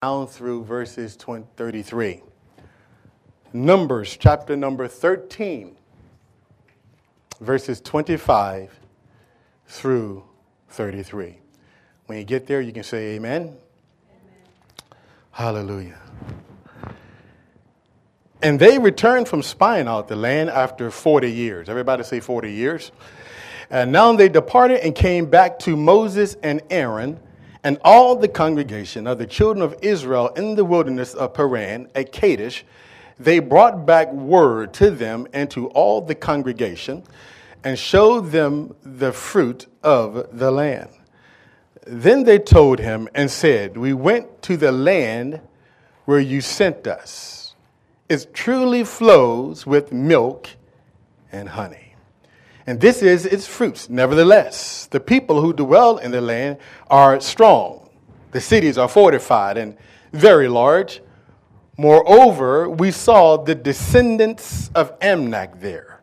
down through verses 20, 33. Numbers chapter number 13, verses 25 through 33. When you get there, you can say amen. amen. Hallelujah. And they returned from spying out the land after 40 years. Everybody say 40 years. And now they departed and came back to Moses and Aaron and all the congregation of the children of Israel in the wilderness of Paran at Kadesh. They brought back word to them and to all the congregation and showed them the fruit of the land. Then they told him and said, We went to the land where you sent us it truly flows with milk and honey. And this is its fruits. Nevertheless, the people who dwell in the land are strong. The cities are fortified and very large. Moreover, we saw the descendants of Amnak there.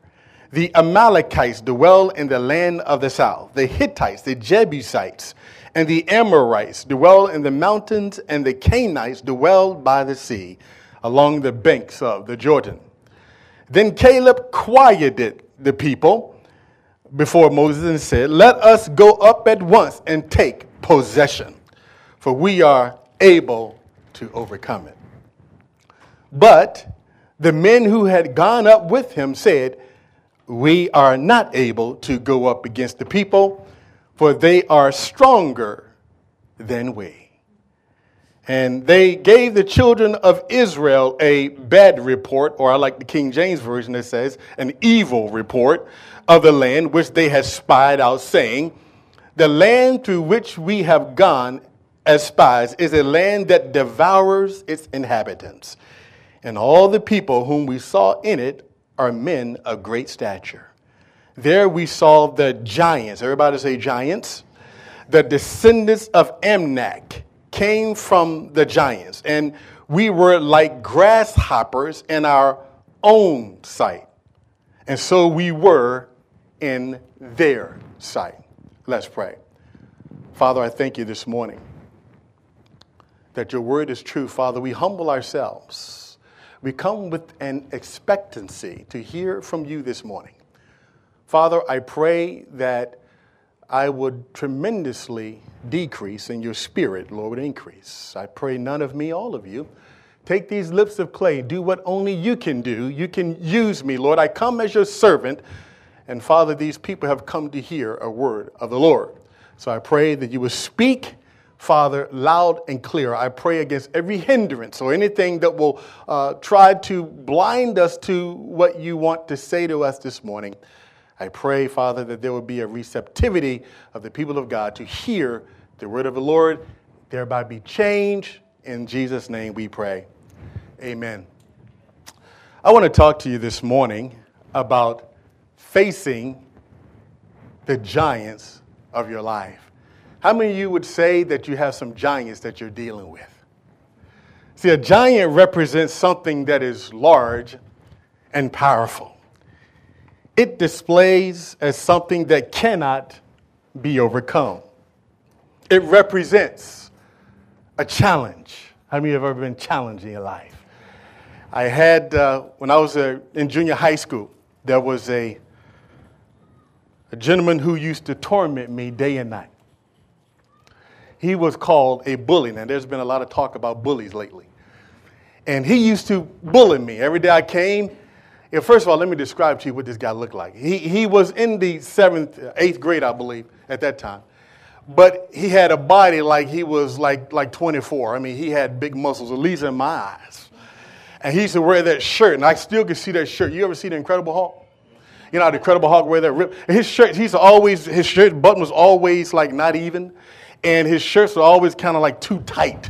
The Amalekites dwell in the land of the south. The Hittites, the Jebusites, and the Amorites dwell in the mountains, and the Canaanites dwell by the sea along the banks of the Jordan. Then Caleb quieted the people before Moses and said, Let us go up at once and take possession, for we are able to overcome it. But the men who had gone up with him said, We are not able to go up against the people, for they are stronger than we. And they gave the children of Israel a bad report, or I like the King James Version that says, an evil report of the land which they had spied out, saying, The land through which we have gone as spies is a land that devours its inhabitants. And all the people whom we saw in it are men of great stature. There we saw the giants, everybody say giants, the descendants of Amnak came from the giants, and we were like grasshoppers in our own sight. And so we were in their sight. Let's pray. Father, I thank you this morning that your word is true. Father, we humble ourselves. We come with an expectancy to hear from you this morning. Father, I pray that I would tremendously decrease and your spirit, Lord, would increase. I pray none of me, all of you. Take these lips of clay, do what only you can do. You can use me, Lord. I come as your servant. And Father, these people have come to hear a word of the Lord. So I pray that you will speak, Father, loud and clear. I pray against every hindrance or anything that will uh, try to blind us to what you want to say to us this morning. I pray, Father, that there will be a receptivity of the people of God to hear the word of the Lord, thereby be changed. In Jesus' name we pray. Amen. I want to talk to you this morning about facing the giants of your life. How many of you would say that you have some giants that you're dealing with? See, a giant represents something that is large and powerful it displays as something that cannot be overcome. It represents a challenge. How many of you have ever been challenged in your life? I had, uh, when I was uh, in junior high school, there was a, a gentleman who used to torment me day and night. He was called a bully. Now, there's been a lot of talk about bullies lately. And he used to bully me. Every day I came, yeah, first of all, let me describe to you what this guy looked like. He, he was in the seventh, uh, eighth grade, I believe, at that time. But he had a body like he was like, like 24. I mean, he had big muscles, at least in my eyes. And he used to wear that shirt, and I still can see that shirt. You ever see the Incredible Hulk? You know, the Incredible Hulk wear that rip. His shirt, he's always, his shirt button was always like not even. And his shirts were always kind of like too tight.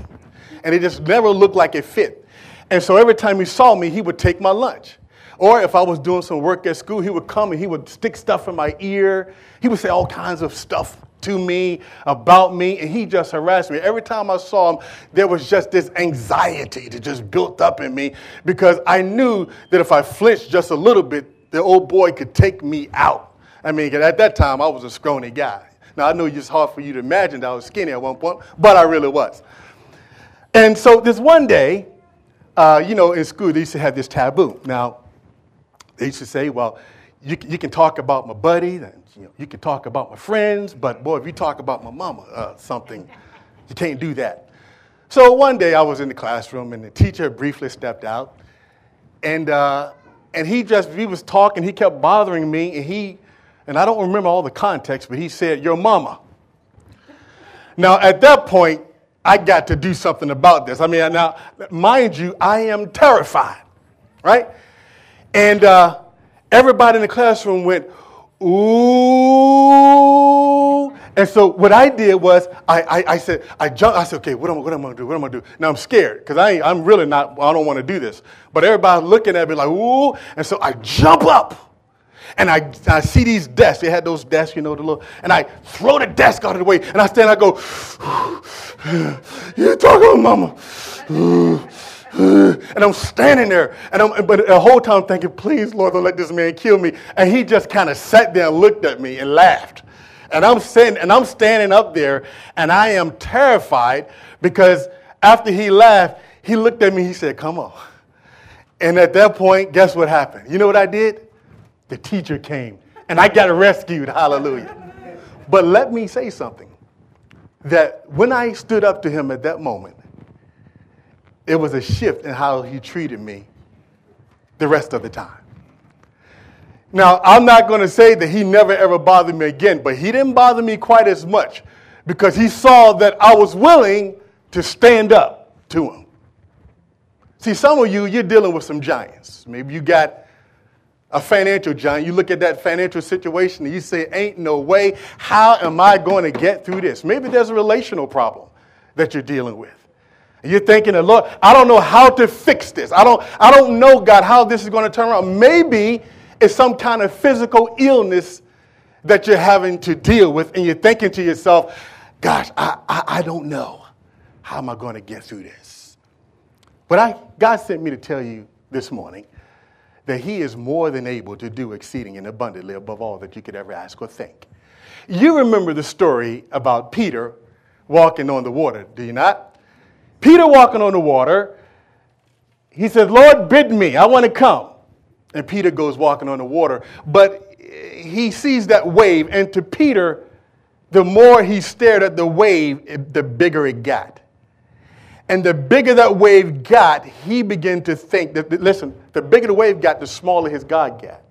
And it just never looked like it fit. And so every time he saw me, he would take my lunch. Or if I was doing some work at school, he would come and he would stick stuff in my ear. He would say all kinds of stuff to me about me, and he just harassed me. Every time I saw him, there was just this anxiety that just built up in me because I knew that if I flinched just a little bit, the old boy could take me out. I mean, at that time, I was a scrawny guy. Now, I know it's hard for you to imagine that I was skinny at one point, but I really was. And so this one day, uh, you know, in school, they used to have this taboo. Now, they used to say, well, you, you can talk about my buddy, and, you, know, you can talk about my friends, but boy, if you talk about my mama, uh, something, you can't do that. So one day I was in the classroom, and the teacher briefly stepped out, and, uh, and he just, he was talking, he kept bothering me, and he, and I don't remember all the context, but he said, your mama. Now, at that point, I got to do something about this. I mean, now, mind you, I am terrified, right? And uh, everybody in the classroom went, ooh. And so what I did was I, I, I said, I jumped, I said, okay, what am, what am I gonna do? What am I gonna do? Now I'm scared because I I'm really not, I don't want to do this. But everybody's looking at me like, ooh. And so I jump up and I, I see these desks. They had those desks, you know, the little, and I throw the desk out of the way, and I stand, I go, you talking, mama. and I'm standing there, and I'm, but the whole time thinking, please, Lord, don't let this man kill me. And he just kind of sat there and looked at me and laughed. And I'm sitting, and I'm standing up there, and I am terrified because after he left, he looked at me, he said, come on. And at that point, guess what happened? You know what I did? the teacher came and I got rescued. Hallelujah. But let me say something that when I stood up to him at that moment, it was a shift in how he treated me the rest of the time. Now, I'm not going to say that he never ever bothered me again, but he didn't bother me quite as much because he saw that I was willing to stand up to him. See, some of you, you're dealing with some giants. Maybe you got a financial giant, you look at that financial situation and you say, Ain't no way. How am I going to get through this? Maybe there's a relational problem that you're dealing with. You're thinking, Lord, I don't know how to fix this. I don't, I don't know, God, how this is going to turn around. Maybe it's some kind of physical illness that you're having to deal with, and you're thinking to yourself, Gosh, I, I, I don't know. How am I going to get through this? But I, God sent me to tell you this morning that he is more than able to do exceeding and abundantly above all that you could ever ask or think. You remember the story about Peter walking on the water, do you not? Peter walking on the water, he says, Lord, bid me, I want to come. And Peter goes walking on the water, but he sees that wave, and to Peter, the more he stared at the wave, the bigger it got. And the bigger that wave got, he began to think that, listen, the bigger the wave got, the smaller his God got.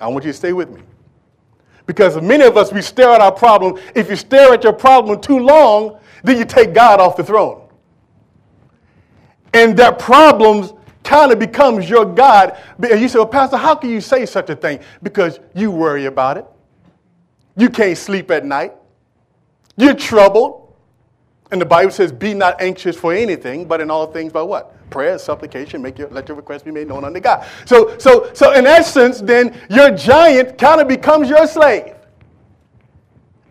I want you to stay with me. Because many of us, we stare at our problem. If you stare at your problem too long, then you take God off the throne. And that problem kind of becomes your God. And you say, well, Pastor, how can you say such a thing? Because you worry about it. You can't sleep at night. You're troubled. And the Bible says, be not anxious for anything, but in all things by what? Prayer, supplication, make your, let your request be made known unto God. So, so, so in essence, then your giant kind of becomes your slave.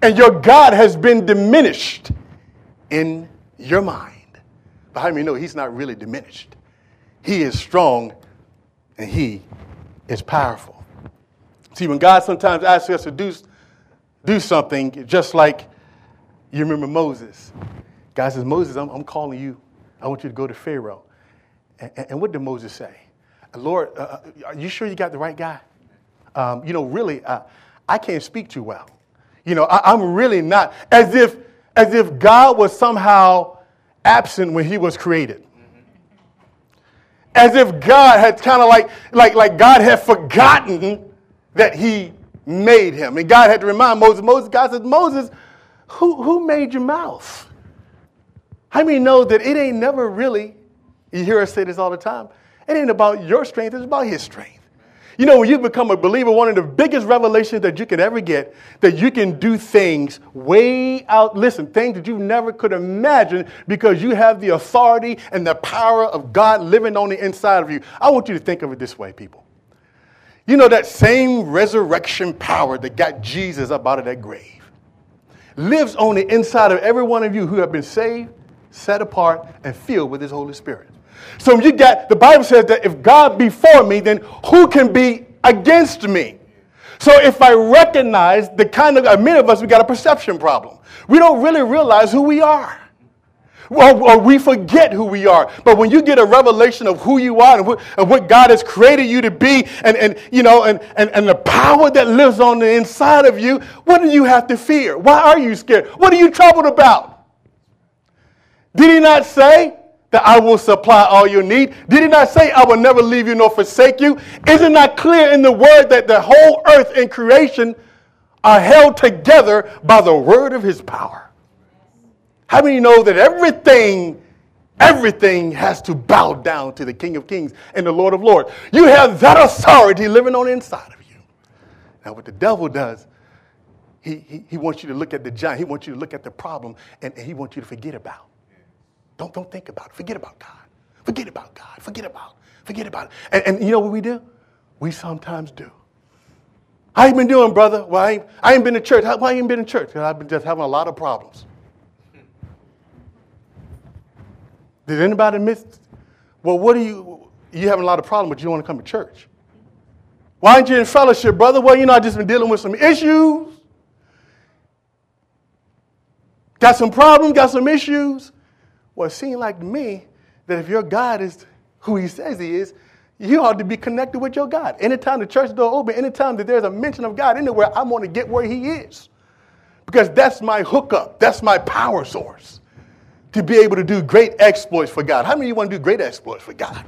And your God has been diminished in your mind. But how many know he's not really diminished? He is strong and he is powerful. See, when God sometimes asks us to do, do something, just like you remember Moses. God says, Moses, I'm, I'm calling you. I want you to go to Pharaoh. And, and what did Moses say? Lord, uh, uh, are you sure you got the right guy? Um, you know, really, uh, I can't speak too well. You know, I, I'm really not. As if, as if God was somehow absent when he was created. As if God had kind of like, like, like God had forgotten that he made him. And God had to remind Moses, Moses, God said, Moses, who, who made your mouth? How many know that it ain't never really, you hear us say this all the time, it ain't about your strength, it's about his strength. You know, when you become a believer, one of the biggest revelations that you can ever get, that you can do things way out, listen, things that you never could imagine because you have the authority and the power of God living on the inside of you. I want you to think of it this way, people. You know, that same resurrection power that got Jesus up out of that grave lives on the inside of every one of you who have been saved set apart, and filled with His Holy Spirit. So you got, the Bible says that if God be for me, then who can be against me? So if I recognize the kind of, many of us, we got a perception problem. We don't really realize who we are. Or, or, we forget who we are. But when you get a revelation of who you are and what, and what God has created you to be and, and, you know, and, and, and the power that lives on the inside of you, what do you have to fear? Why are you scared? What are you troubled about? Did he not say that I will supply all your need? Did he not say I will never leave you nor forsake you? Is it not clear in the word that the whole earth and creation are held together by the word of his power? How many know that everything, everything has to bow down to the King of Kings and the Lord of Lords? You have that authority living on the inside of you. Now, what the devil does, he, he, he wants you to look at the giant, he wants you to look at the problem, and, and he wants you to forget about. Don't, don't think about it. Forget about God. Forget about God. Forget about Forget about it. And, and you know what we do? We sometimes do. How you been doing, brother? Well, I ain't, I ain't been to church. Why you ain't been to church? Because I've been just having a lot of problems. Did anybody miss? Well, what are you? You having a lot of problems, but you want to come to church. Why aren't you in fellowship, brother? Well, you know, I just been dealing with some issues. Got some problems, got some issues. Well, it seems like to me that if your God is who he says he is, you ought to be connected with your God. Anytime the church door open, anytime that there's a mention of God anywhere, I want to get where he is. Because that's my hookup. That's my power source to be able to do great exploits for God. How many of you want to do great exploits for God?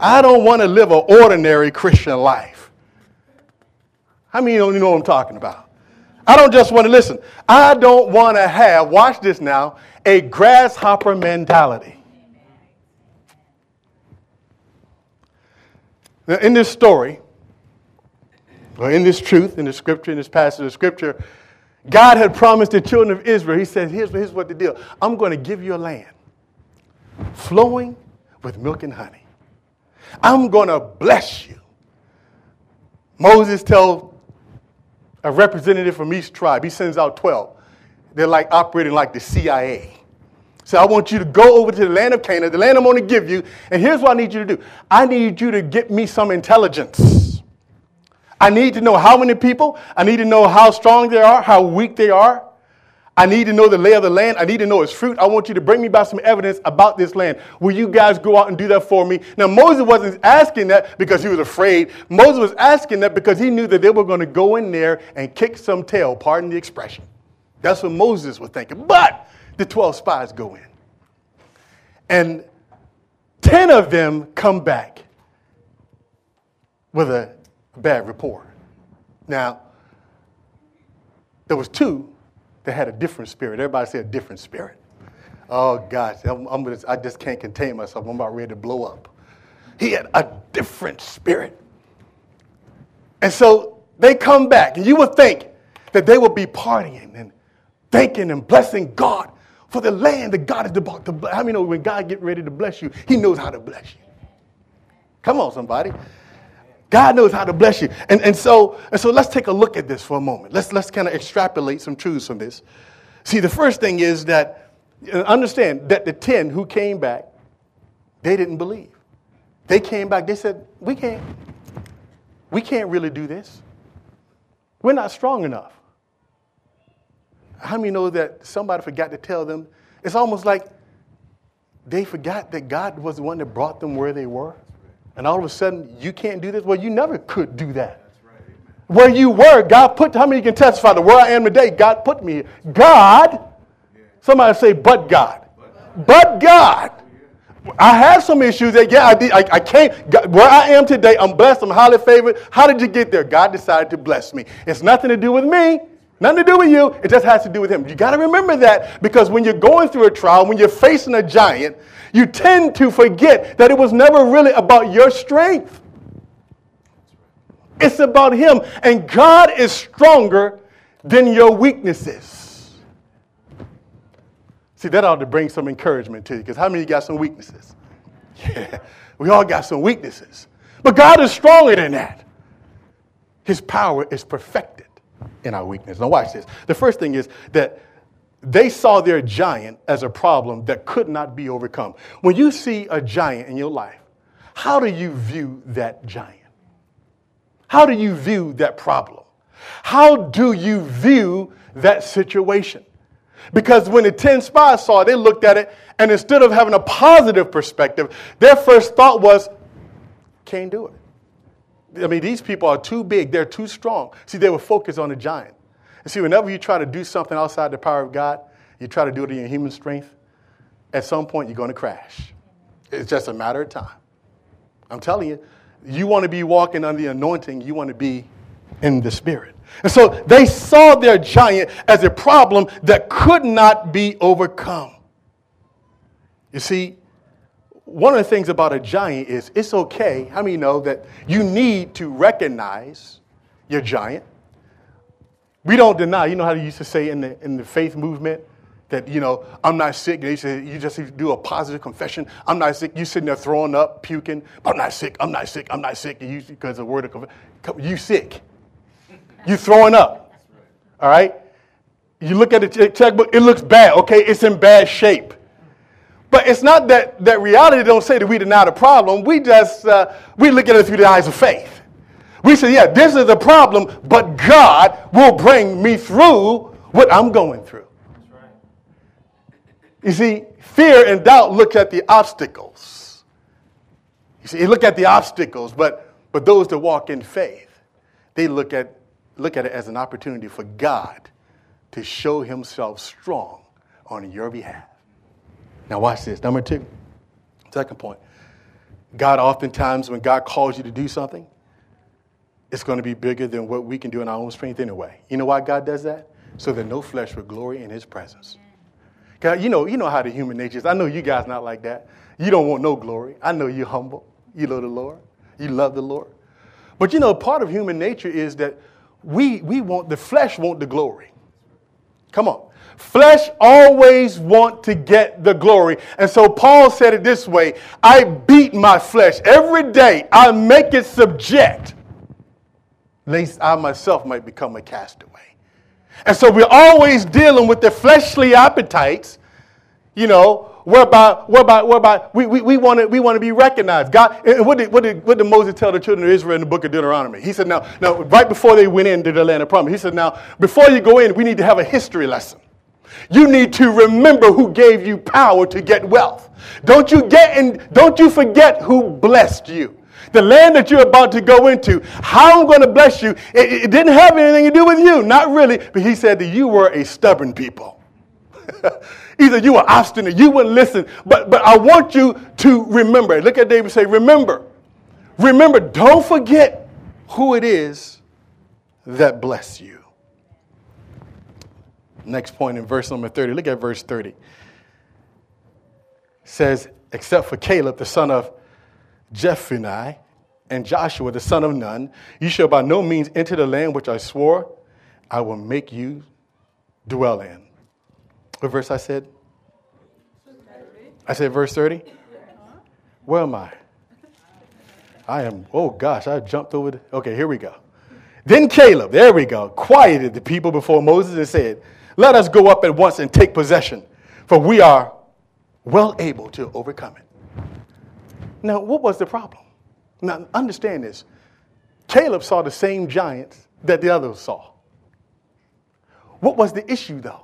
I don't want to live an ordinary Christian life. How many of you know what I'm talking about? I don't just want to listen. I don't want to have, watch this now, a grasshopper mentality. Now, in this story, or in this truth, in the scripture, in this passage of scripture, God had promised the children of Israel, He said, here's, here's what the deal I'm going to give you a land flowing with milk and honey. I'm going to bless you. Moses tells a representative from each tribe, he sends out 12. They're like operating like the CIA. So I want you to go over to the land of Canaan, the land I'm going to give you, and here's what I need you to do I need you to get me some intelligence. I need to know how many people. I need to know how strong they are, how weak they are. I need to know the lay of the land. I need to know its fruit. I want you to bring me back some evidence about this land. Will you guys go out and do that for me? Now, Moses wasn't asking that because he was afraid. Moses was asking that because he knew that they were going to go in there and kick some tail, pardon the expression. That's what Moses was thinking. But the 12 spies go in. And 10 of them come back with a bad report. Now, there was two that had a different spirit. Everybody say a different spirit. Oh gosh, I'm, I'm just, I just can't contain myself. I'm about ready to blow up. He had a different spirit. And so they come back, and you would think that they would be partying and thanking and blessing God for the land that God is about to bless. How many know when God get ready to bless you, He knows how to bless you? Come on, somebody. God knows how to bless you. And, and, so, and so let's take a look at this for a moment. Let's, let's kind of extrapolate some truths from this. See, the first thing is that, uh, understand that the 10 who came back, they didn't believe. They came back, they said, We can't. We can't really do this. We're not strong enough. How many know that somebody forgot to tell them? It's almost like they forgot that God was the one that brought them where they were and all of a sudden you can't do this? Well, you never could do that. Where you were, God put, how many can testify to where I am today? God put me here. God, somebody say, but God. But God. I have some issues that, yeah, I, did, I, I can't. God, where I am today, I'm blessed, I'm highly favored. How did you get there? God decided to bless me. It's nothing to do with me. Nothing to do with you. It just has to do with him. You got to remember that because when you're going through a trial, when you're facing a giant, you tend to forget that it was never really about your strength. It's about him. And God is stronger than your weaknesses. See, that ought to bring some encouragement to you because how many got some weaknesses? Yeah, we all got some weaknesses. But God is stronger than that. His power is perfected in our weakness. Now, watch this. The first thing is that they saw their giant as a problem that could not be overcome. When you see a giant in your life, how do you view that giant? How do you view that problem? How do you view that situation? Because when the 10 spies saw it, they looked at it, and instead of having a positive perspective, their first thought was, can't do it. I mean, these people are too big, they're too strong. See, they were focused on the giant. And see, whenever you try to do something outside the power of God, you try to do it in your human strength, at some point you're going to crash. It's just a matter of time. I'm telling you, you want to be walking under the anointing, you want to be in the spirit. And so they saw their giant as a problem that could not be overcome. You see, one of the things about a giant is it's okay. How many know that you need to recognize your giant? We don't deny. You know how they used to say in the, in the faith movement that, you know, I'm not sick. They say you just do a positive confession. I'm not sick. You sitting there throwing up, puking. I'm not sick. I'm not sick. I'm not sick. You, because the word of confession. You sick. You throwing up. All right? You look at the checkbook, it looks bad. Okay, it's in bad shape. But it's not that, that reality don't say that we deny the problem. We just, uh, we look at it through the eyes of faith. We say, yeah, this is a problem, but God will bring me through what I'm going through. You see, fear and doubt look at the obstacles. You see, you look at the obstacles, but, but those that walk in faith, they look at, look at it as an opportunity for God to show himself strong on your behalf. Now, watch this. Number two, second point. God, oftentimes, when God calls you to do something, it's going to be bigger than what we can do in our own strength anyway. You know why God does that? So that no flesh will glory in his presence. God, you know, you know how the human nature is. I know you guys not like that. You don't want no glory. I know you're humble. You love the Lord. You love the Lord. But you know, part of human nature is that we, we want, the flesh want the glory. Come on. Flesh always want to get the glory. And so Paul said it this way, I beat my flesh every day. I make it subject lest I myself might become a castaway. And so we're always dealing with the fleshly appetites, you know, whereby, whereby, whereby we, we, we want to we want to be recognized. God, and what did, what, did, what did Moses tell the children of Israel in the book of Deuteronomy? He said, now, now, right before they went into the land of promise, he said, now, before you go in, we need to have a history lesson. You need to remember who gave you power to get wealth. Don't you get in, don't you forget who blessed you. The land that you're about to go into, how I'm going to bless you, it, it didn't have anything to do with you. Not really. But he said that you were a stubborn people. Either you were obstinate, you wouldn't listen. But, but I want you to remember. Look at David say, remember. Remember, don't forget who it is that bless you. Next point in verse number 30. Look at verse 30. It says, except for Caleb, the son of Jephunneh, and Joshua, the son of Nun, you shall by no means enter the land which I swore I will make you dwell in. What verse I said? I said verse 30? Where am I? I am, oh gosh, I jumped over. The, okay, here we go. Then Caleb, there we go, quieted the people before Moses and said, Let us go up at once and take possession, for we are well able to overcome it. Now, what was the problem? Now, understand this. Caleb saw the same giants that the others saw. What was the issue, though?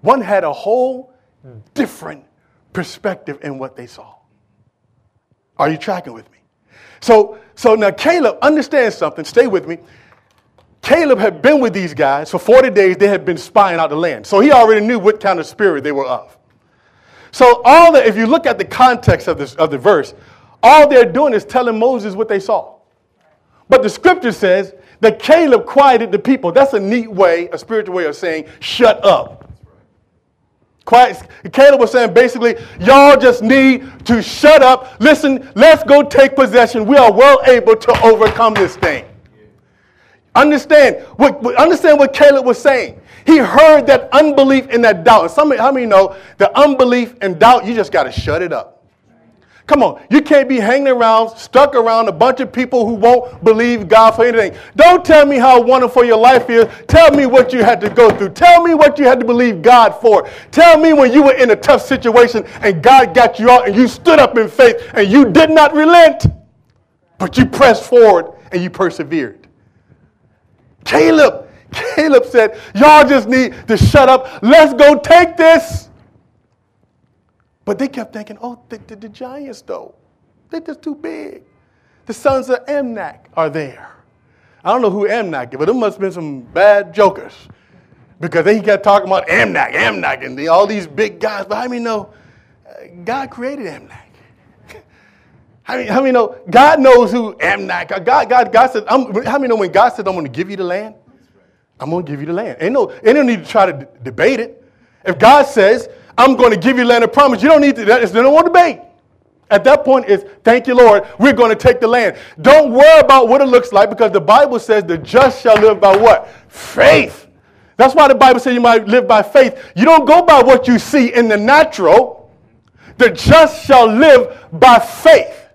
One had a whole different perspective in what they saw. Are you tracking with me? So, so now Caleb understands something. Stay with me. Caleb had been with these guys for 40 days. They had been spying out the land. So he already knew what kind of spirit they were of. So all the, if you look at the context of, this, of the verse, all they're doing is telling Moses what they saw. But the scripture says that Caleb quieted the people. That's a neat way, a spiritual way of saying, shut up. Quiet. Caleb was saying basically, y'all just need to shut up. Listen, let's go take possession. We are well able to overcome this thing. Understand what, understand what Caleb was saying. He heard that unbelief and that doubt. Some, how many know the unbelief and doubt, you just got to shut it up. Come on, you can't be hanging around, stuck around a bunch of people who won't believe God for anything. Don't tell me how wonderful your life is. Tell me what you had to go through. Tell me what you had to believe God for. Tell me when you were in a tough situation and God got you out and you stood up in faith and you did not relent, but you pressed forward and you persevered. Caleb, Caleb said, Y'all just need to shut up. Let's go take this. But they kept thinking, Oh, the, the, the giants, though, they're just too big. The sons of Amnak are there. I don't know who Amnak is, but there must have been some bad jokers because they kept talking about Amnak, Amnak, and the, all these big guys. But how many know uh, God created Amnak? How many, how many know God knows who Amnak? God, God, God said, I'm, how many know when God said, I'm going to give you the land? I'm going to give you the land. Ain't no, ain't no need to try to d- debate it. If God says, I'm going to give you land of promise, you don't need to, there's no more debate. At that point, is thank you, Lord, we're going to take the land. Don't worry about what it looks like because the Bible says the just shall live by what? Faith. That's why the Bible says you might live by faith. You don't go by what you see in the natural. The just shall live by faith.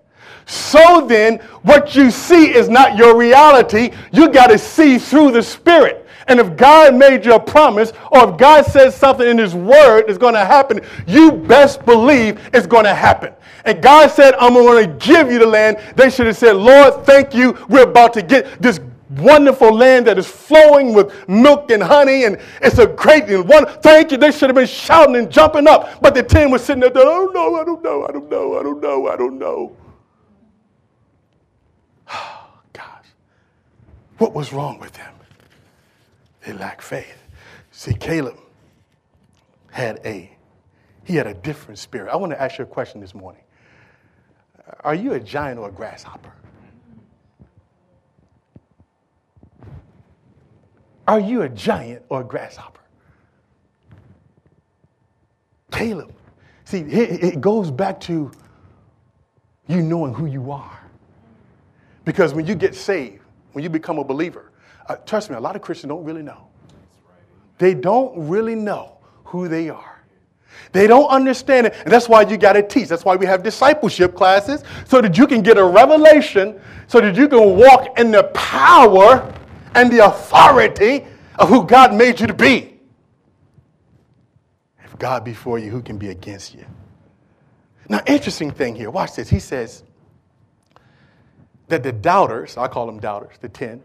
So then, what you see is not your reality. You got to see through the Spirit. And if God made you a promise, or if God says something in His Word is going to happen, you best believe it's going to happen. And God said, I'm going to give you the land. They should have said, Lord, thank you. We're about to get this wonderful land that is flowing with milk and honey, and it's a great and one. Thank you. They should have been shouting and jumping up. But the ten was sitting there, oh, I don't know, I don't know, I don't know, I don't know, I don't know. Gosh, what was wrong with them? They lack faith. See, Caleb had a he had a different spirit. I want to ask you a question this morning. Are you a giant or a grasshopper? Are you a giant or a grasshopper? Caleb. See, it goes back to you knowing who you are. Because when you get saved, when you become a believer, uh, trust me, a lot of Christians don't really know. They don't really know who they are. They don't understand it. And that's why you got to teach. That's why we have discipleship classes so that you can get a revelation, so that you can walk in the power and the authority of who God made you to be. If God be for you, who can be against you? Now, interesting thing here. Watch this. He says that the doubters, I call them doubters, the 10,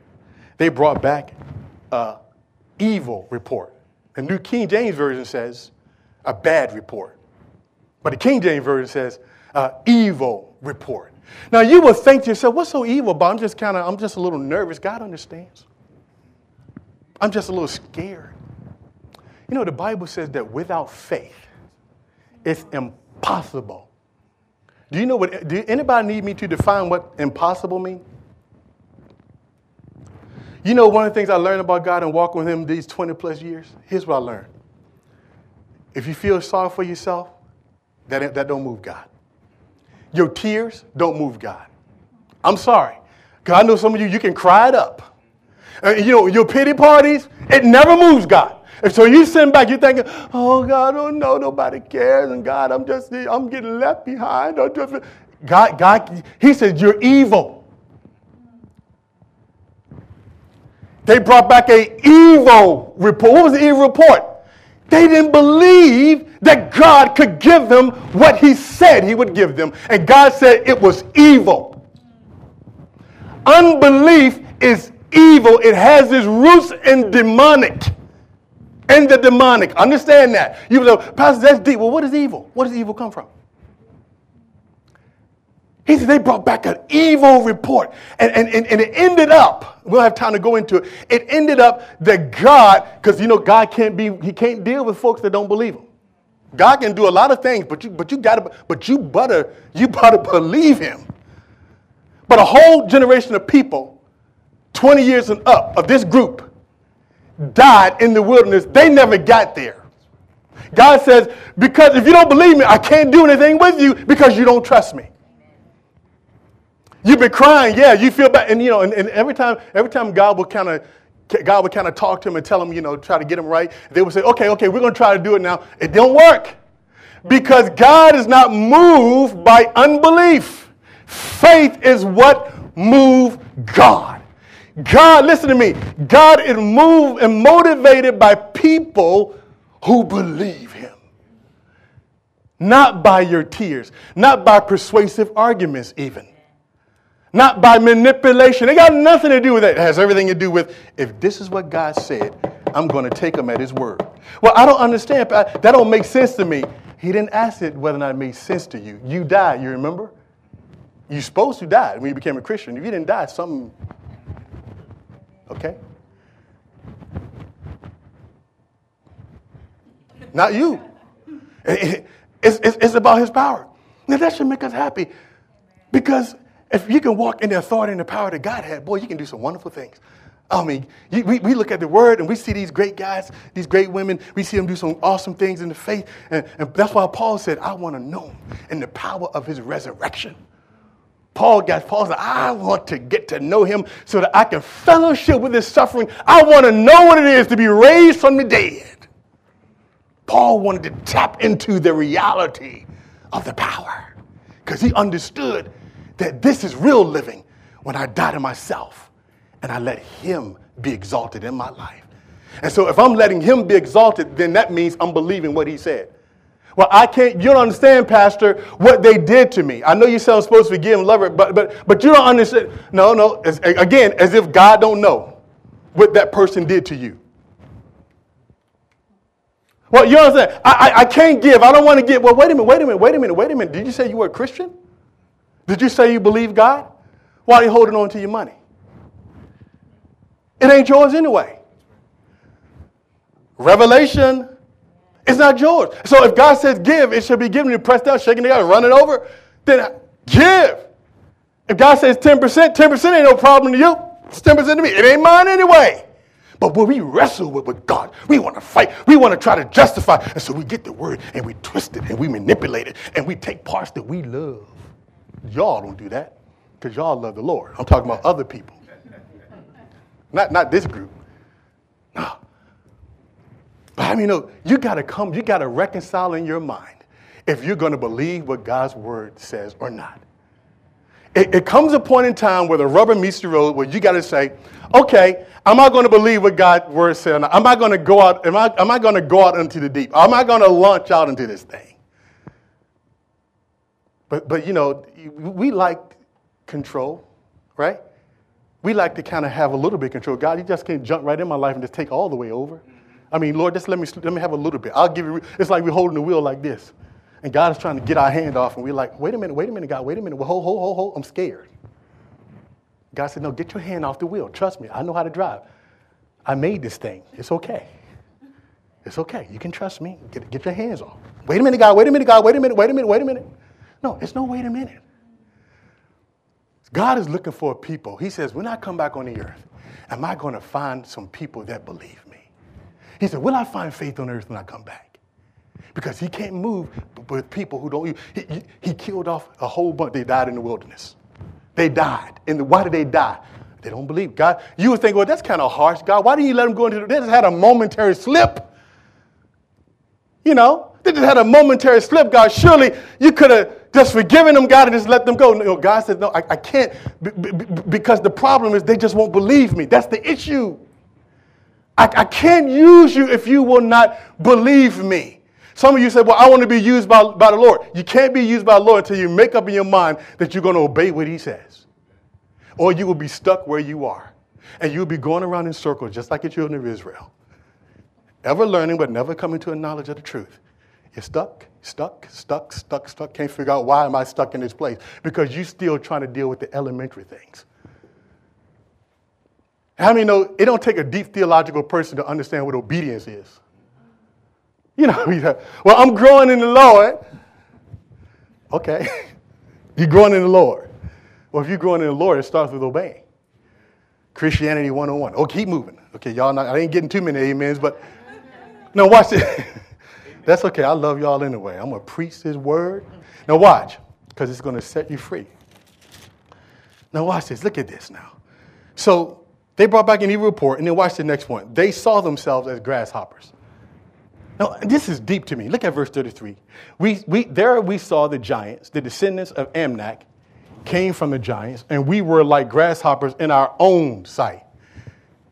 they brought back a evil report. The New King James Version says a bad report. But the King James Version says uh, evil report. Now you would think to yourself, what's so evil about? I'm just kind of, I'm just a little nervous. God understands. I'm just a little scared. You know, the Bible says that without faith, it's impossible. Do you know what, do anybody need me to define what impossible means? You know, one of the things I learned about God and walking with Him these 20 plus years? Here's what I learned. If you feel sorry for yourself, that, that don't move God. Your tears don't move God. I'm sorry. Because I know some of you, you can cry it up. You know, your pity parties, it never moves God. And so you sitting back, you're thinking, oh, God, oh, no, nobody cares. And God, I'm just, I'm getting left behind. I'm just, God, God, He says, you're evil. They brought back a evil report. What was the evil report? They didn't believe that God could give them what He said He would give them. And God said it was evil. Unbelief is evil, it has its roots in demonic. In the demonic. Understand that. You know, Pastor, that's deep. Well, what is evil? Where does evil come from? He said they brought back an evil report. And, and, and, and it ended up, we don't have time to go into it. It ended up that God, because you know, God can't be, he can't deal with folks that don't believe him. God can do a lot of things, but you but you gotta but you better you better believe him. But a whole generation of people, 20 years and up of this group, died in the wilderness. They never got there. God says, because if you don't believe me, I can't do anything with you because you don't trust me. You've been crying, yeah. You feel bad, and you know, and, and every time, every time God will kind of, God would kind of talk to him and tell him, you know, try to get him right. They would say, okay, okay, we're going to try to do it now. It don't work because God is not moved by unbelief. Faith is what moves God. God, listen to me. God is moved and motivated by people who believe Him. Not by your tears, not by persuasive arguments, even. Not by manipulation. It got nothing to do with that. It has everything to do with if this is what God said, I'm going to take him at his word. Well, I don't understand. That don't make sense to me. He didn't ask it whether or not it made sense to you. You died, you remember? You're supposed to die when you became a Christian. If you didn't die, something. Okay? Not you. It's, it's, it's about his power. Now, that should make us happy because if you can walk in the authority and the power that God had, boy, you can do some wonderful things. I mean, you, we, we look at the word and we see these great guys, these great women. We see them do some awesome things in the faith. And, and that's why Paul said, I want to know him in the power of his resurrection. Paul got Paul said, I want to get to know him so that I can fellowship with his suffering. I want to know what it is to be raised from the dead. Paul wanted to tap into the reality of the power because he understood that this is real living when I die to myself and I let Him be exalted in my life. And so if I'm letting Him be exalted, then that means I'm believing what He said. Well, I can't, you don't understand, Pastor, what they did to me. I know you said I'm supposed to forgive and love it, but, but, but you don't understand. No, no, as, again, as if God don't know what that person did to you. Well, you understand? I, I, I can't give. I don't want to give. Well, wait a minute, wait a minute, wait a minute, wait a minute. Did you say you were a Christian? Did you say you believe God? Why are you holding on to your money? It ain't yours anyway. Revelation is not yours. So if God says give, it should be given you, press down, shaking together, running over. Then give. If God says 10%, 10% ain't no problem to you. It's 10% to me. It ain't mine anyway. But when we wrestle with, with God, we want to fight. We want to try to justify. And so we get the word and we twist it and we manipulate it and we take parts that we love Y'all don't do that because y'all love the Lord. I'm talking about other people. Not, not this group. No. But I mean, you got to come, you got to reconcile in your mind if you're going to believe what God's word says or not. It, it, comes a point in time where the rubber meets the road where you got to say, okay, am I going to believe what God's word says? Am I going to go out? Am I, am I going to go out into the deep? Am I going to launch out into this thing? But, but you know, we like control, right? We like to kind of have a little bit of control. God, you just can't jump right in my life and just take all the way over. I mean, Lord, just let me, let me have a little bit. I'll give you, it's like we're holding the wheel like this. And God is trying to get our hand off, and we're like, wait a minute, wait a minute, God, wait a minute. Well, hold, hold, hold, hold. I'm scared. God said, no, get your hand off the wheel. Trust me, I know how to drive. I made this thing. It's okay. It's okay. You can trust me. Get, get your hands off. Wait a minute, God, wait a minute, God, wait a minute, wait a minute, wait a minute. No, it's no wait a minute. God is looking for people. He says, when I come back on the earth, am I going to find some people that believe me? He said, will I find faith on earth when I come back? Because he can't move with people who don't. He, he, he killed off a whole bunch. They died in the wilderness. They died. And why did they die? They don't believe God. You would think, well, that's kind of harsh. God, why didn't you let them go into the, They just had a momentary slip. You know, they just had a momentary slip, God. Surely you could have just forgiving them, God, and just let them go. No, God says, no, I, I can't because the problem is they just won't believe me. That's the issue. I, I can't use you if you will not believe me. Some of you say, well, I want to be used by, by the Lord. You can't be used by the Lord until you make up in your mind that you're going to obey what he says. Or you will be stuck where you are. And you'll be going around in circles just like the children of Israel. Ever learning but never coming to a knowledge of the truth. You're stuck, stuck, stuck, stuck, stuck. Can't figure out why am I stuck in this place? Because you're still trying to deal with the elementary things. How many know it don't take a deep theological person to understand what obedience is? You know, I mean? well, I'm growing in the Lord. Okay. you're growing in the Lord. Well, if you're growing in the Lord, it starts with obeying. Christianity 101. Oh, keep moving. Okay, y'all, not, I ain't getting too many amens, but now watch it. That's okay. I love y'all anyway. I'm going to preach his word. Now, watch, because it's going to set you free. Now, watch this. Look at this now. So, they brought back an evil report, and then watch the next one. They saw themselves as grasshoppers. Now, this is deep to me. Look at verse 33. We, we, there we saw the giants, the descendants of Anak, came from the giants, and we were like grasshoppers in our own sight.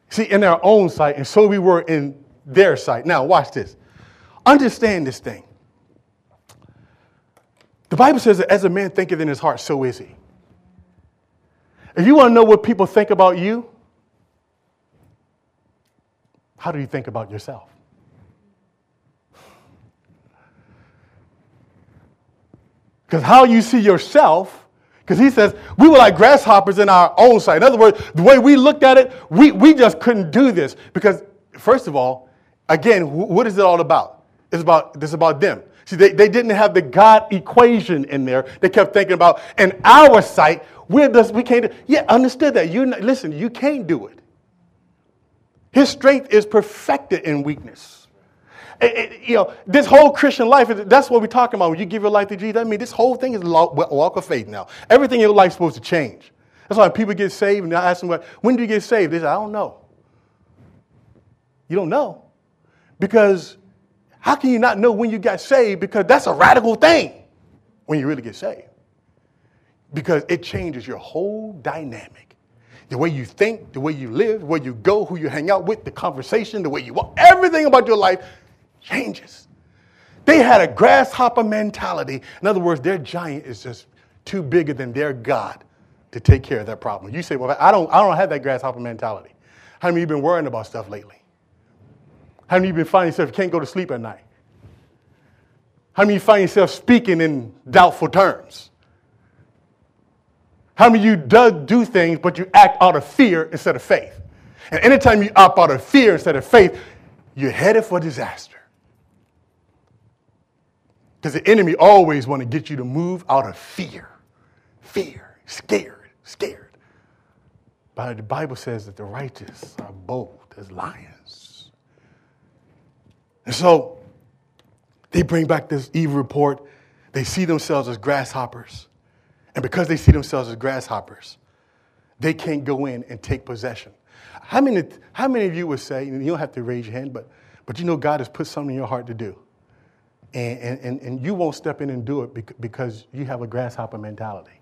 See, in our own sight, and so we were in their sight. Now, watch this. Understand this thing. The Bible says that as a man thinketh in his heart, so is he. If you want to know what people think about you, how do you think about yourself? Because how you see yourself, because he says, we were like grasshoppers in our own sight. In other words, the way we looked at it, we, we just couldn't do this. Because, first of all, again, what is it all about? It's about, it's about them. See, they, they didn't have the God equation in there. They kept thinking about, in our sight, we're just, we can't do Yeah, understood that. You Listen, you can't do it. His strength is perfected in weakness. It, it, you know, this whole Christian life, that's what we're talking about. When you give your life to Jesus, I mean, this whole thing is a walk of faith now. Everything in your life is supposed to change. That's why people get saved and I ask them, when do you get saved? They say, I don't know. You don't know. Because how can you not know when you got saved? Because that's a radical thing when you really get saved. Because it changes your whole dynamic. The way you think, the way you live, where you go, who you hang out with, the conversation, the way you walk, everything about your life changes. They had a grasshopper mentality. In other words, their giant is just too bigger than their God to take care of that problem. You say, well, I don't, I don't have that grasshopper mentality. How many of you been worrying about stuff lately? How many of you finding yourself you can't go to sleep at night? How many of you find yourself speaking in doubtful terms? How many of you do, do things, but you act out of fear instead of faith? And anytime you opt out of fear instead of faith, you're headed for disaster. Because the enemy always want to get you to move out of fear. Fear, scared, scared. But the Bible says that the righteous are bold as lions. And so they bring back this evil report. They see themselves as grasshoppers. And because they see themselves as grasshoppers, they can't go in and take possession. How many, how many of you would say, and you don't have to raise your hand, but, but you know God has put something in your heart to do? And, and, and you won't step in and do it because you have a grasshopper mentality.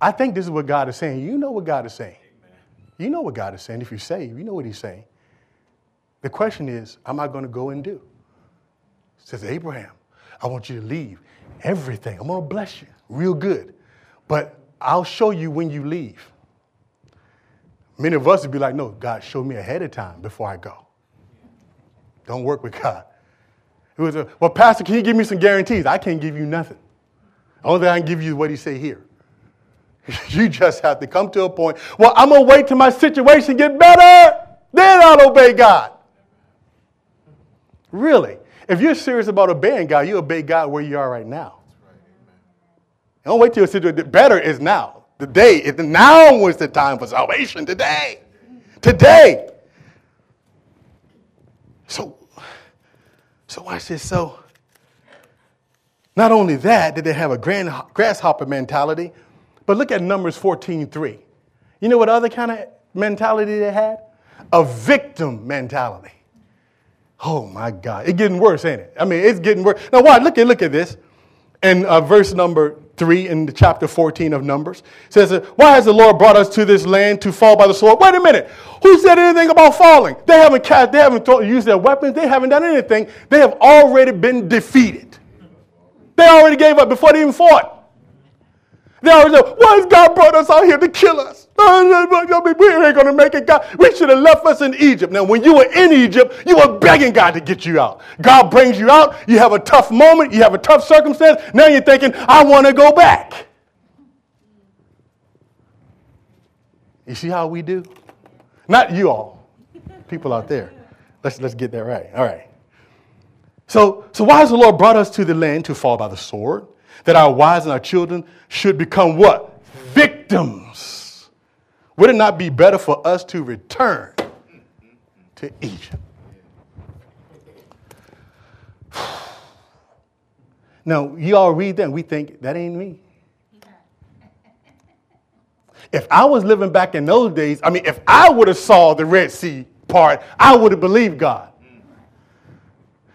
I think this is what God is saying. You know what God is saying. You know what God is saying. If you're saved, you know what He's saying. The question is, am I going to go and do? Says Abraham, I want you to leave everything. I'm going to bless you real good. But I'll show you when you leave. Many of us would be like, no, God, show me ahead of time before I go. Don't work with God. It was a, well, Pastor, can you give me some guarantees? I can't give you nothing. Only thing I can give you is what he say here. you just have to come to a point, well, I'm going to wait till my situation get better, then I'll obey God. Really. If you're serious about obeying God, you obey God where you are right now. Don't wait till your situation better is now. The day, if now was the time for salvation. Today. Today. So, so watch this. So, not only that, did they have a grand, grasshopper mentality, but look at Numbers 14:3. You know what other kind of mentality they had? A victim mentality. Oh my God. It's getting worse, ain't it? I mean, it's getting worse. Now, why? Look at, look at this. In uh, verse number 3 in the chapter 14 of Numbers says, Why has the Lord brought us to this land to fall by the sword? Wait a minute. Who said anything about falling? They haven't cast, they haven't used their weapons, they haven't done anything. They have already been defeated. They already gave up before they even fought. They already say, why has God brought us out here to kill us? We ain't going to make it, God. We should have left us in Egypt. Now, when you were in Egypt, you were begging God to get you out. God brings you out. You have a tough moment. You have a tough circumstance. Now you're thinking, I want to go back. You see how we do? Not you all, people out there. Let's, let's get that right. All right. So, so why has the Lord brought us to the land to fall by the sword? that our wives and our children should become what? Victims. Would it not be better for us to return to Egypt? Now, you all read that and we think, that ain't me. If I was living back in those days, I mean, if I would have saw the Red Sea part, I would have believed God.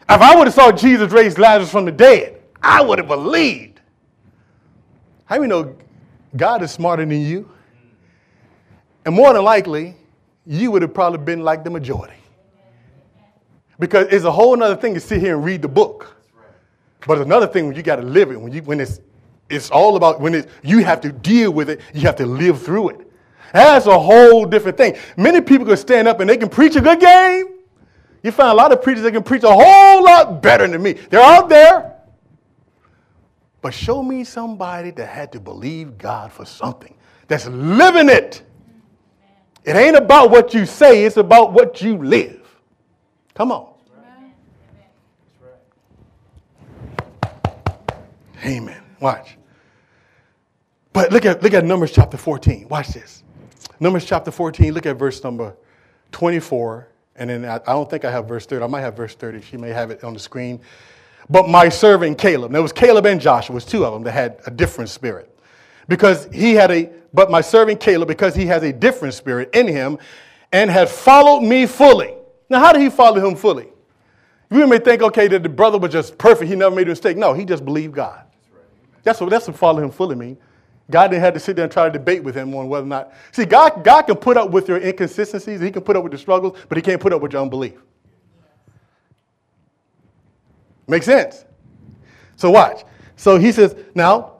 If I would have saw Jesus raise Lazarus from the dead, I would have believed. How do you know God is smarter than you? And more than likely, you would have probably been like the majority. Because it's a whole other thing to sit here and read the book. But another thing when you got to live it, when, you, when it's it's all about when it, you have to deal with it, you have to live through it. That's a whole different thing. Many people can stand up and they can preach a good game. You find a lot of preachers that can preach a whole lot better than me. They're out there. But show me somebody that had to believe God for something, that's living it. It ain't about what you say, it's about what you live. Come on. Amen. Watch. But look at, look at Numbers chapter 14. Watch this. Numbers chapter 14, look at verse number 24. And then I, I don't think I have verse 30. I might have verse 30. She may have it on the screen. But my servant Caleb, there was Caleb and Joshua, it was two of them that had a different spirit. Because he had a, but my servant Caleb, because he has a different spirit in him and had followed me fully. Now, how did he follow him fully? You may think, okay, that the brother was just perfect. He never made a mistake. No, he just believed God. That's what, that's what follow him fully mean. God didn't have to sit there and try to debate with him on whether or not. See, God, God can put up with your inconsistencies, He can put up with your struggles, but He can't put up with your unbelief. Make sense? So watch. So he says, now,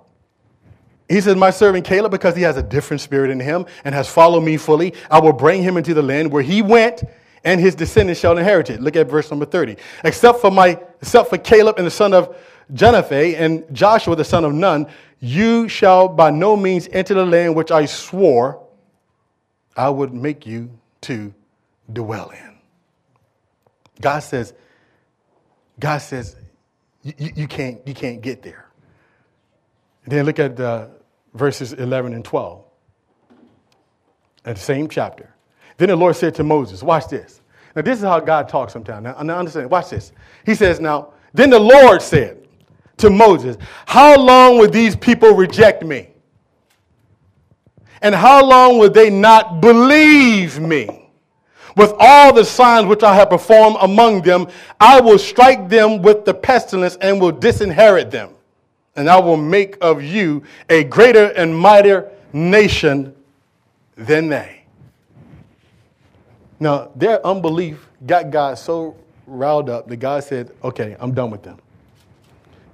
he says, My servant Caleb, because he has a different spirit in him and has followed me fully, I will bring him into the land where he went, and his descendants shall inherit it. Look at verse number 30. Except for my except for Caleb and the son of Jephunneh and Joshua the son of Nun, you shall by no means enter the land which I swore I would make you to dwell in. God says, God says, you, you can't, you can't get there. And then look at uh, verses 11 and 12 at the same chapter. Then the Lord said to Moses, Watch this. Now, this is how God talks sometimes. Now, understand, watch this. He says, Now, then the Lord said to Moses, How long will these people reject me? And how long will they not believe me? With all the signs which I have performed among them, I will strike them with the pestilence and will disinherit them. And I will make of you a greater and mightier nation than they. Now, their unbelief got God so riled up that God said, Okay, I'm done with them.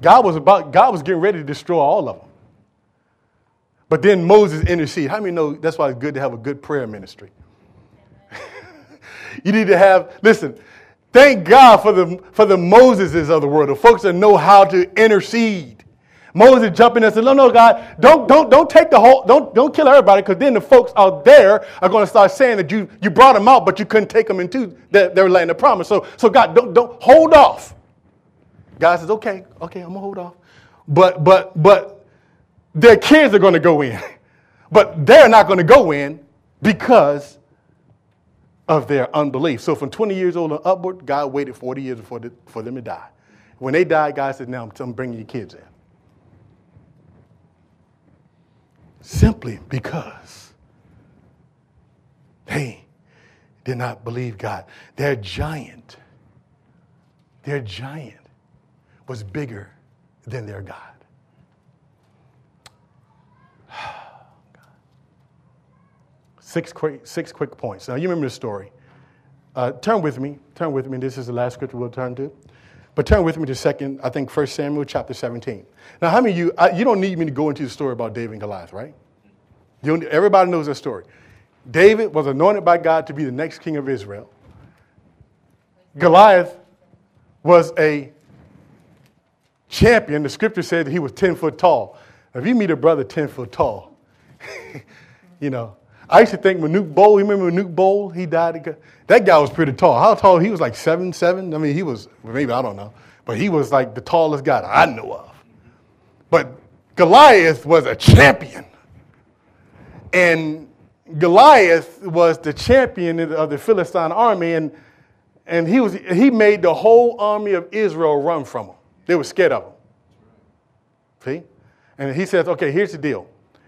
God was about, God was getting ready to destroy all of them. But then Moses interceded. How many know that's why it's good to have a good prayer ministry? You need to have, listen, thank God for the, for the Moseses of the world, the folks that know how to intercede. Moses jumped in and said, No, no, God, don't, don't, don't take the whole, don't, don't kill everybody, because then the folks out there are going to start saying that you, you brought them out, but you couldn't take them into their, their land of promise. So, so God, don't, don't hold off. God says, Okay, okay, I'm gonna hold off. But but but their kids are gonna go in. But they're not gonna go in because of their unbelief. So from 20 years old and upward, God waited 40 years for, the, for them to die. When they died, God said, Now I'm bringing your kids in. Simply because they did not believe God. Their giant, their giant was bigger than their God. Six quick, six quick points. Now, you remember the story. Uh, turn with me. Turn with me. This is the last scripture we'll turn to. But turn with me to second, I think, 1 Samuel chapter 17. Now, how many of you, I, you don't need me to go into the story about David and Goliath, right? You everybody knows that story. David was anointed by God to be the next king of Israel. Goliath was a champion. The scripture said that he was 10 foot tall. If you meet a brother 10 foot tall, you know, I used to think Manute Bol, you remember Manute Bol? He died. That guy was pretty tall. How tall? He was like seven, seven. I mean, he was, maybe, I don't know. But he was like the tallest guy I know of. But Goliath was a champion. And Goliath was the champion of the Philistine army. And, and he, was, he made the whole army of Israel run from him. They were scared of him. See? And he says, okay, here's the deal.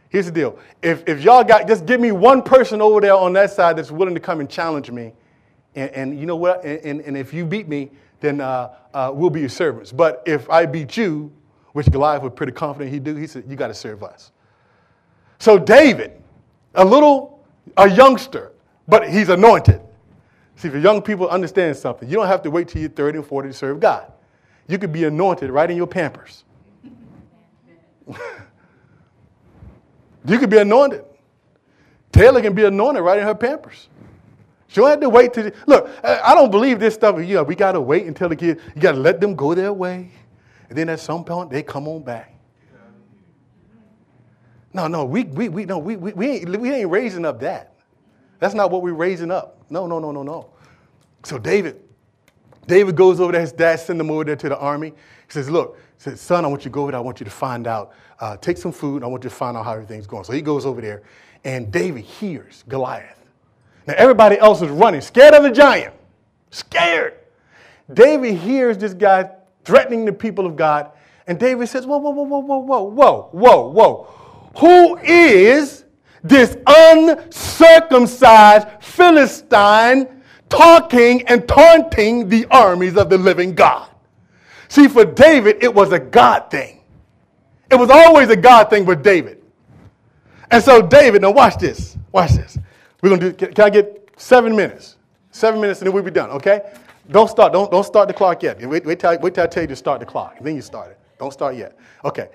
Here's the deal. If, if y'all got, just give me one person over there on that side that's willing to come and challenge me. And, and you know what? And, and, and, if you beat me, then uh, uh, we'll be your servants. But if I beat you, which Goliath was pretty confident he'd do, he said, you got to serve us. So David, a little, a youngster, but he's anointed. See, for young people understand something, you don't have to wait till you're 30 and 40 to serve God. You could be anointed right in your pampers. You could be anointed. Taylor can be anointed right in her pampers. She don't have to wait to look. I don't believe this stuff. You know, we gotta wait until the kids. You gotta let them go their way, and then at some point they come on back. No, no, we we we no we we, we ain't we ain't raising up that. That's not what we're raising up. No, no, no, no, no. So David, David goes over there. His dad sent him over there to the army. He says, "Look, says, son, I want you to go over there. I want you to find out. Uh, take some food. I want you to find out how everything's going." So he goes over there, and David hears Goliath. Now, everybody else is running, scared of the giant, scared. David hears this guy threatening the people of God, and David says, Whoa, whoa, whoa, whoa, whoa, whoa, whoa, whoa, whoa. Who is this uncircumcised Philistine talking and taunting the armies of the living God? See, for David, it was a God thing. It was always a God thing with David. And so, David, now watch this. Watch this. We're gonna do. Can, I get seven minutes? Seven minutes, and then we'll be done. Okay? Don't start. Don't don't start the clock yet. Wait, wait, till, wait till I tell you to start the clock. Then you start it. Don't start yet. Okay.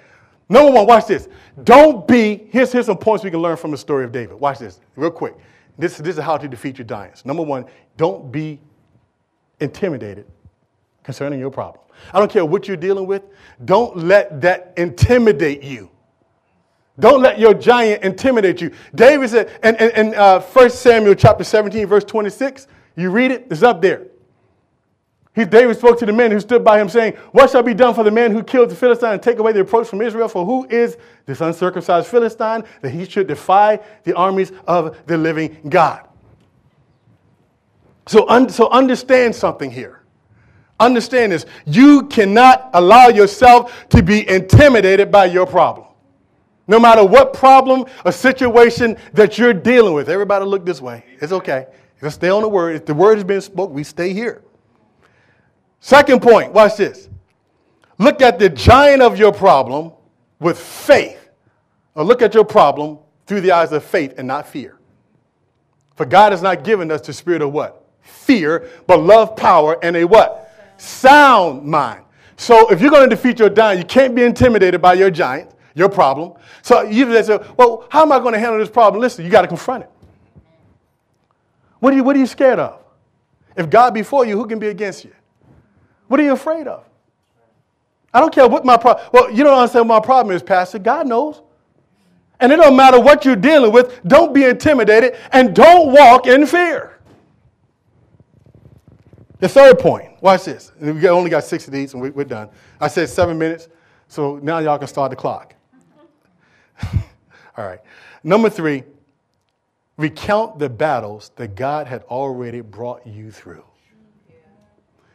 Number one, watch this. Don't be. Here's here's some points we can learn from the story of David. Watch this, real quick. This this is how to defeat your giants. Number one, don't be intimidated concerning your problem. I don't care what you're dealing with. Don't let that intimidate you. Don't let your giant intimidate you. David said, and, and uh, 1 Samuel chapter 17, verse 26, you read it, it's up there. He, David spoke to the men who stood by him, saying, What shall be done for the man who killed the Philistine and take away the reproach from Israel? For who is this uncircumcised Philistine that he should defy the armies of the living God? So, un- so understand something here. Understand this. You cannot allow yourself to be intimidated by your problem. No matter what problem or situation that you're dealing with, everybody look this way. It's okay. Just stay on the word. If the word has been spoken, we stay here. Second point, watch this. Look at the giant of your problem with faith. Or look at your problem through the eyes of faith and not fear. For God has not given us the spirit of what? Fear, but love, power, and a what? Sound mind. So if you're going to defeat your giant, you can't be intimidated by your giant your problem. So you say, well, how am I going to handle this problem? Listen, you got to confront it. What are, you, what are you scared of? If God be for you, who can be against you? What are you afraid of? I don't care what my problem. Well, you don't understand what my problem is, Pastor. God knows. And it don't matter what you're dealing with. Don't be intimidated and don't walk in fear. The third point. Watch this. We only got six of these, and we're done. I said seven minutes, so now y'all can start the clock. All right. Number three, recount the battles that God had already brought you through.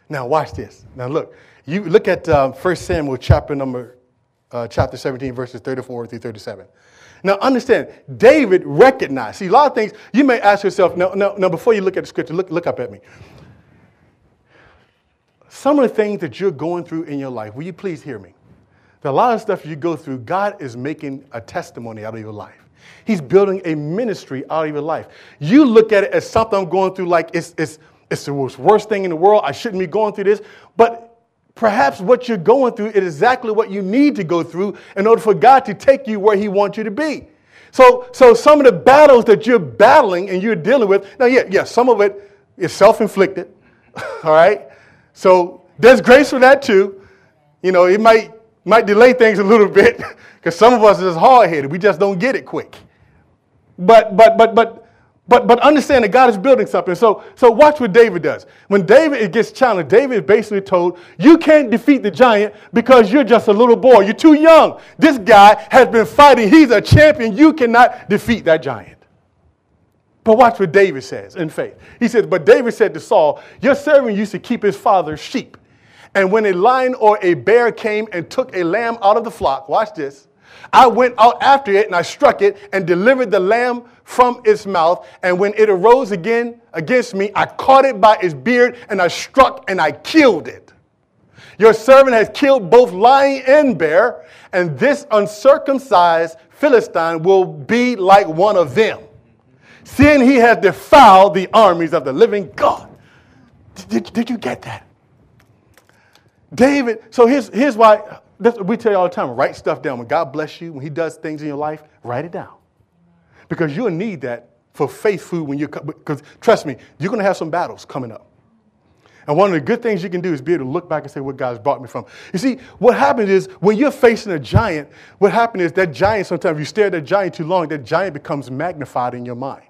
Now, watch this. Now, look. You look at uh, 1 Samuel chapter number, uh, chapter 17, verses 34 through 37. Now, understand, David recognized. See, a lot of things you may ask yourself. Now, now, now before you look at the scripture, look, look up at me. Some of the things that you're going through in your life, will you please hear me? a lot of stuff you go through, God is making a testimony out of your life. He's building a ministry out of your life. You look at it as something I'm going through like it's, it's, it's the worst, worst thing in the world. I shouldn't be going through this. But perhaps what you're going through is exactly what you need to go through in order for God to take you where He wants you to be. So, so some of the battles that you're battling and you're dealing with, now, yeah, yeah, some of it is self inflicted, all right? So there's grace for that too. You know, it might might delay things a little bit because some of us is hard headed. We just don't get it quick. But but but but but but understand that God is building something. So so watch what David does. When David gets challenged, David is basically told, "You can't defeat the giant because you're just a little boy. You're too young. This guy has been fighting. He's a champion. You cannot defeat that giant." But watch what David says in faith. He says, "But David said to Saul, Your servant used to keep his father's sheep." And when a lion or a bear came and took a lamb out of the flock, watch this. I went out after it and I struck it and delivered the lamb from its mouth. And when it arose again against me, I caught it by its beard and I struck and I killed it. Your servant has killed both lion and bear, and this uncircumcised Philistine will be like one of them, seeing he has defiled the armies of the living God. Did, did you get that? David, so here's, here's why this, we tell you all the time write stuff down. When God bless you, when He does things in your life, write it down. because you'll need that for faith food when you because trust me, you're going to have some battles coming up. And one of the good things you can do is be able to look back and say, what God's brought me from. You see, what happens is when you're facing a giant, what happens is that giant, sometimes if you stare at that giant too long, that giant becomes magnified in your mind.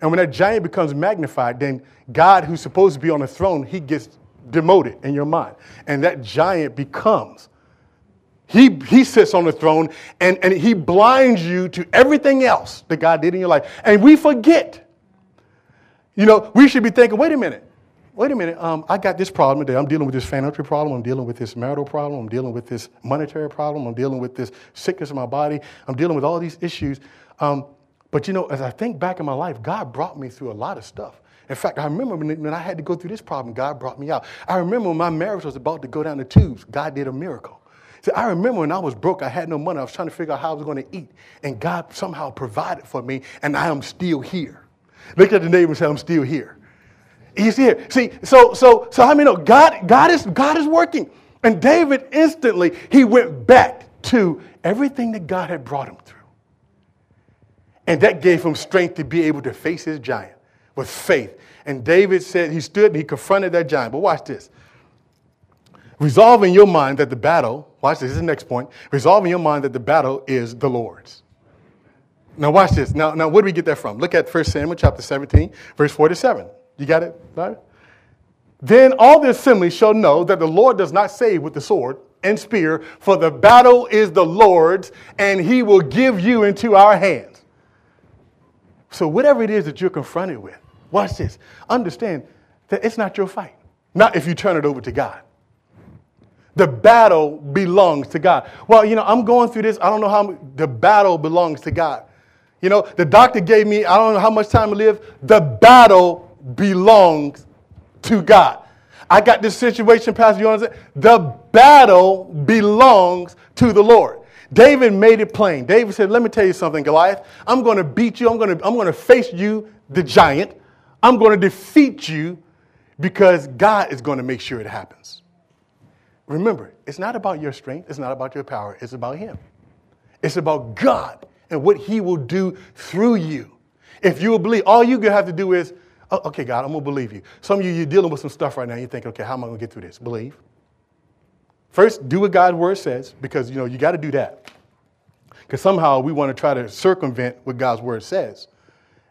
And when that giant becomes magnified, then God, who's supposed to be on the throne, he gets demoted in your mind. And that giant becomes. He, he sits on the throne and, and he blinds you to everything else that God did in your life. And we forget. You know, we should be thinking, wait a minute wait a minute, um, I got this problem today. I'm dealing with this financial problem. I'm dealing with this marital problem. I'm dealing with this monetary problem. I'm dealing with this sickness in my body. I'm dealing with all these issues. Um, but you know, as I think back in my life, God brought me through a lot of stuff. In fact, I remember when, I had to go through this problem, God brought me out. I remember when my marriage was about to go down the tubes, God did a miracle. See, I remember when I was broke, I had no money. I was trying to figure out how I was going to eat. And God somehow provided for me, and I am still here. Look at the neighbor and say, I'm still here. He's here. See, so so so how many know God God is God is working. And David instantly he went back to everything that God had brought him through. And that gave him strength to be able to face his giant with faith. And David said he stood and he confronted that giant. But watch this. Resolve in your mind that the battle, watch this, this is the next point. Resolve in your mind that the battle is the Lord's. Now watch this. Now, now where do we get that from? Look at 1 Samuel chapter 17, verse 47. You got it? Right? Then all the assembly shall know that the Lord does not save with the sword and spear, for the battle is the Lord's, and he will give you into our hands. So, whatever it is that you're confronted with, watch this. Understand that it's not your fight, not if you turn it over to God. The battle belongs to God. Well, you know, I'm going through this. I don't know how the battle belongs to God. You know, the doctor gave me, I don't know how much time to live. The battle belongs to God. I got this situation, Pastor, you understand? The battle belongs to the Lord. David made it plain. David said, Let me tell you something, Goliath. I'm going to beat you. I'm going to, I'm going to face you, the giant. I'm going to defeat you because God is going to make sure it happens. Remember, it's not about your strength, it's not about your power, it's about Him. It's about God and what He will do through you. If you will believe, all you have to do is Oh, okay, God, I'm going to believe you. Some of you, you're dealing with some stuff right now. You think, okay, how am I going to get through this? Believe. First, do what God's word says because, you know, you got to do that. Because somehow we want to try to circumvent what God's word says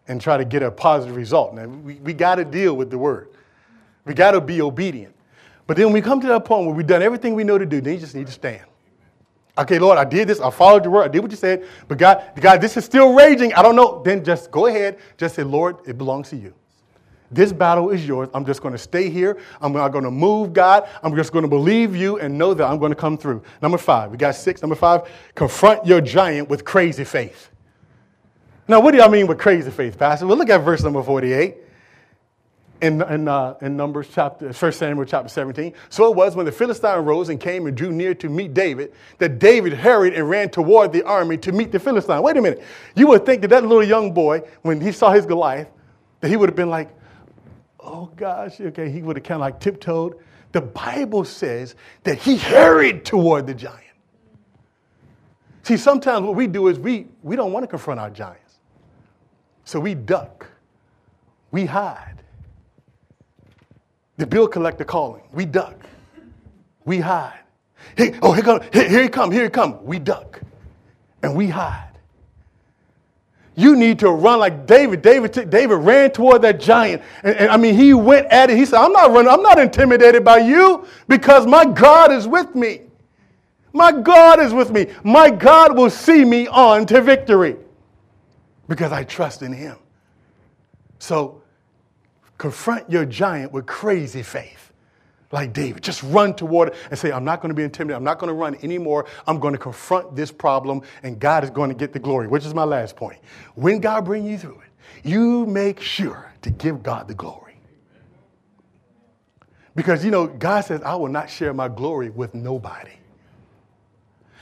and try to get a positive result. Now, we, we got to deal with the word. We got to be obedient. But then when we come to that point where we've done everything we know to do, then you just need to stand. Okay, Lord, I did this. I followed your word. I did what you said. But God, God, this is still raging. I don't know. Then just go ahead. Just say, Lord, it belongs to you. This battle is yours. I'm just going to stay here. I'm not going to move, God. I'm just going to believe you and know that I'm going to come through. Number five, we got six. Number five, confront your giant with crazy faith. Now, what do I mean with crazy faith, Pastor? Well, look at verse number 48 in, in, uh, in Numbers chapter, 1 Samuel chapter 17. So it was when the Philistine rose and came and drew near to meet David that David hurried and ran toward the army to meet the Philistine. Wait a minute. You would think that that little young boy, when he saw his Goliath, that he would have been like, oh gosh, okay, he would have kind of like tiptoed. The Bible says that he hurried toward the giant. See, sometimes what we do is we, we don't want to confront our giants. So we duck, we hide. The bill collector calling, we duck, we hide. Hey, oh, here, come, here, here he come, here he come. We duck and we hide. You need to run like David. David, David ran toward that giant. And, and, I mean, he went at it. He said, I'm not running, I'm not intimidated by you because my God is with me. My God is with me. My God will see me on to victory because I trust in him. So confront your giant with crazy faith like David. Just run toward it and say, I'm not going to be intimidated. I'm not going to run anymore. I'm going to confront this problem, and God is going to get the glory, which is my last point. When God brings you through it, you make sure to give God the glory. Because, you know, God says, I will not share my glory with nobody.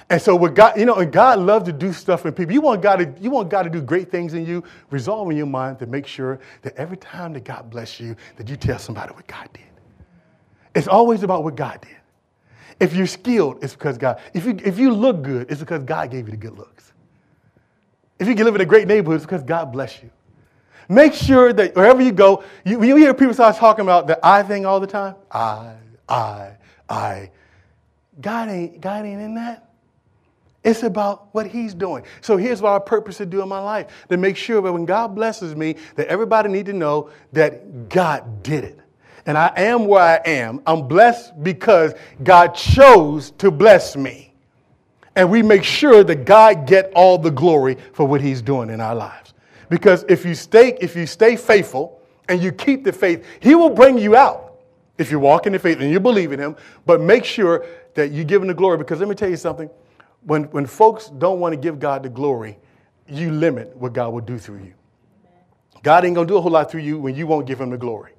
And so what God, you know, and God loves to do stuff in people. You want God to, you want God to do great things in you. Resolve in your mind to make sure that every time that God bless you, that you tell somebody what God did. It's always about what God did. If you're skilled, it's because God. If you, if you look good, it's because God gave you the good looks. If you can live in a great neighborhood, it's because God bless you. Make sure that wherever you go, you, you hear people start talking about the I thing all the time, I, I, I. God ain't, God ain't in that. It's about what he's doing. So here's what I purpose to do in my life to make sure that when God blesses me, that everybody need to know that God did it. And I am where I am. I'm blessed because God chose to bless me. And we make sure that God get all the glory for what he's doing in our lives. Because if you stay, if you stay faithful and you keep the faith, he will bring you out if you walk in the faith and you believe in him. But make sure that you give him the glory. Because let me tell you something when, when folks don't want to give God the glory, you limit what God will do through you. God ain't to do a whole lot through you when you won't give him the glory.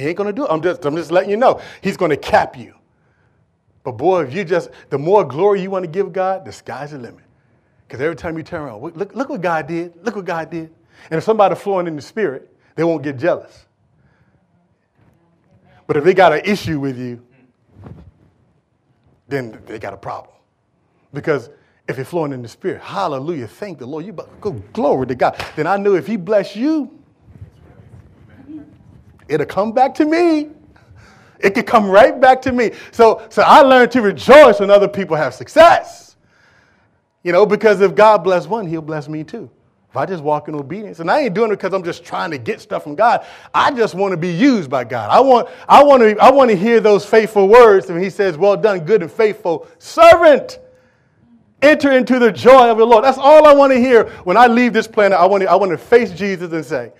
He ain't to do it. I'm just, I'm just letting you know. He's to cap you. But boy, if you just, the more glory you want to give God, the sky's the limit. Because every time you turn around, look, look what God did. Look what God did. And if somebody's flowing in the spirit, they won't get jealous. But if they got an issue with you, then they got a problem. Because if you're flowing in the Spirit, hallelujah, thank the Lord. You go glory to God. Then I know if He bless you, it'll come back to me. It could come right back to me. So, so I learned to rejoice when other people have success. You know, because if God bless one, He'll bless me too. If I just walk in obedience, and I ain't doing it because I'm just trying to get stuff from God. I just want to be used by God. I want, I want to, I want to hear those faithful words when He says, "Well done, good and faithful servant." Enter into the joy of the Lord. That's all I want to hear when I leave this planet. I want to, I want to face Jesus and say,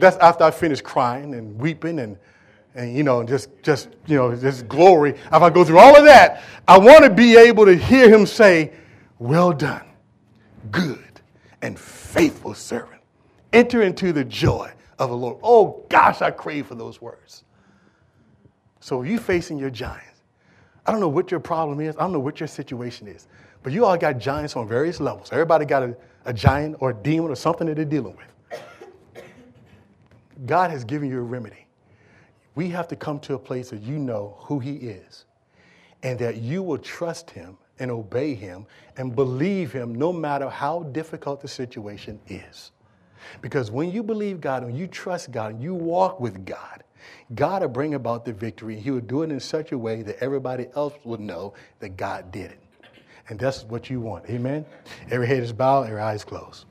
that's after I finish crying and weeping and, and you know, just, just, you know, just glory. If I go through all of that, I want to be able to hear him say, well done, good and faithful servant. Enter into the joy of the Lord. Oh gosh, I crave for those words. So you facing your giants. I don't know what your problem is. I don't know what your situation is. But you all got giants on various levels. Everybody got a, a giant or a demon or something that they're dealing with. God has given you a remedy. We have to come to a place that you know who He is and that you will trust Him and obey Him and believe Him no matter how difficult the situation is. Because when you believe God and you trust God and you walk with God, God will bring about the victory. He will do it in such a way that everybody else will know that God did it. And that's what you want. Amen? Every head is bowed, every eyes closed.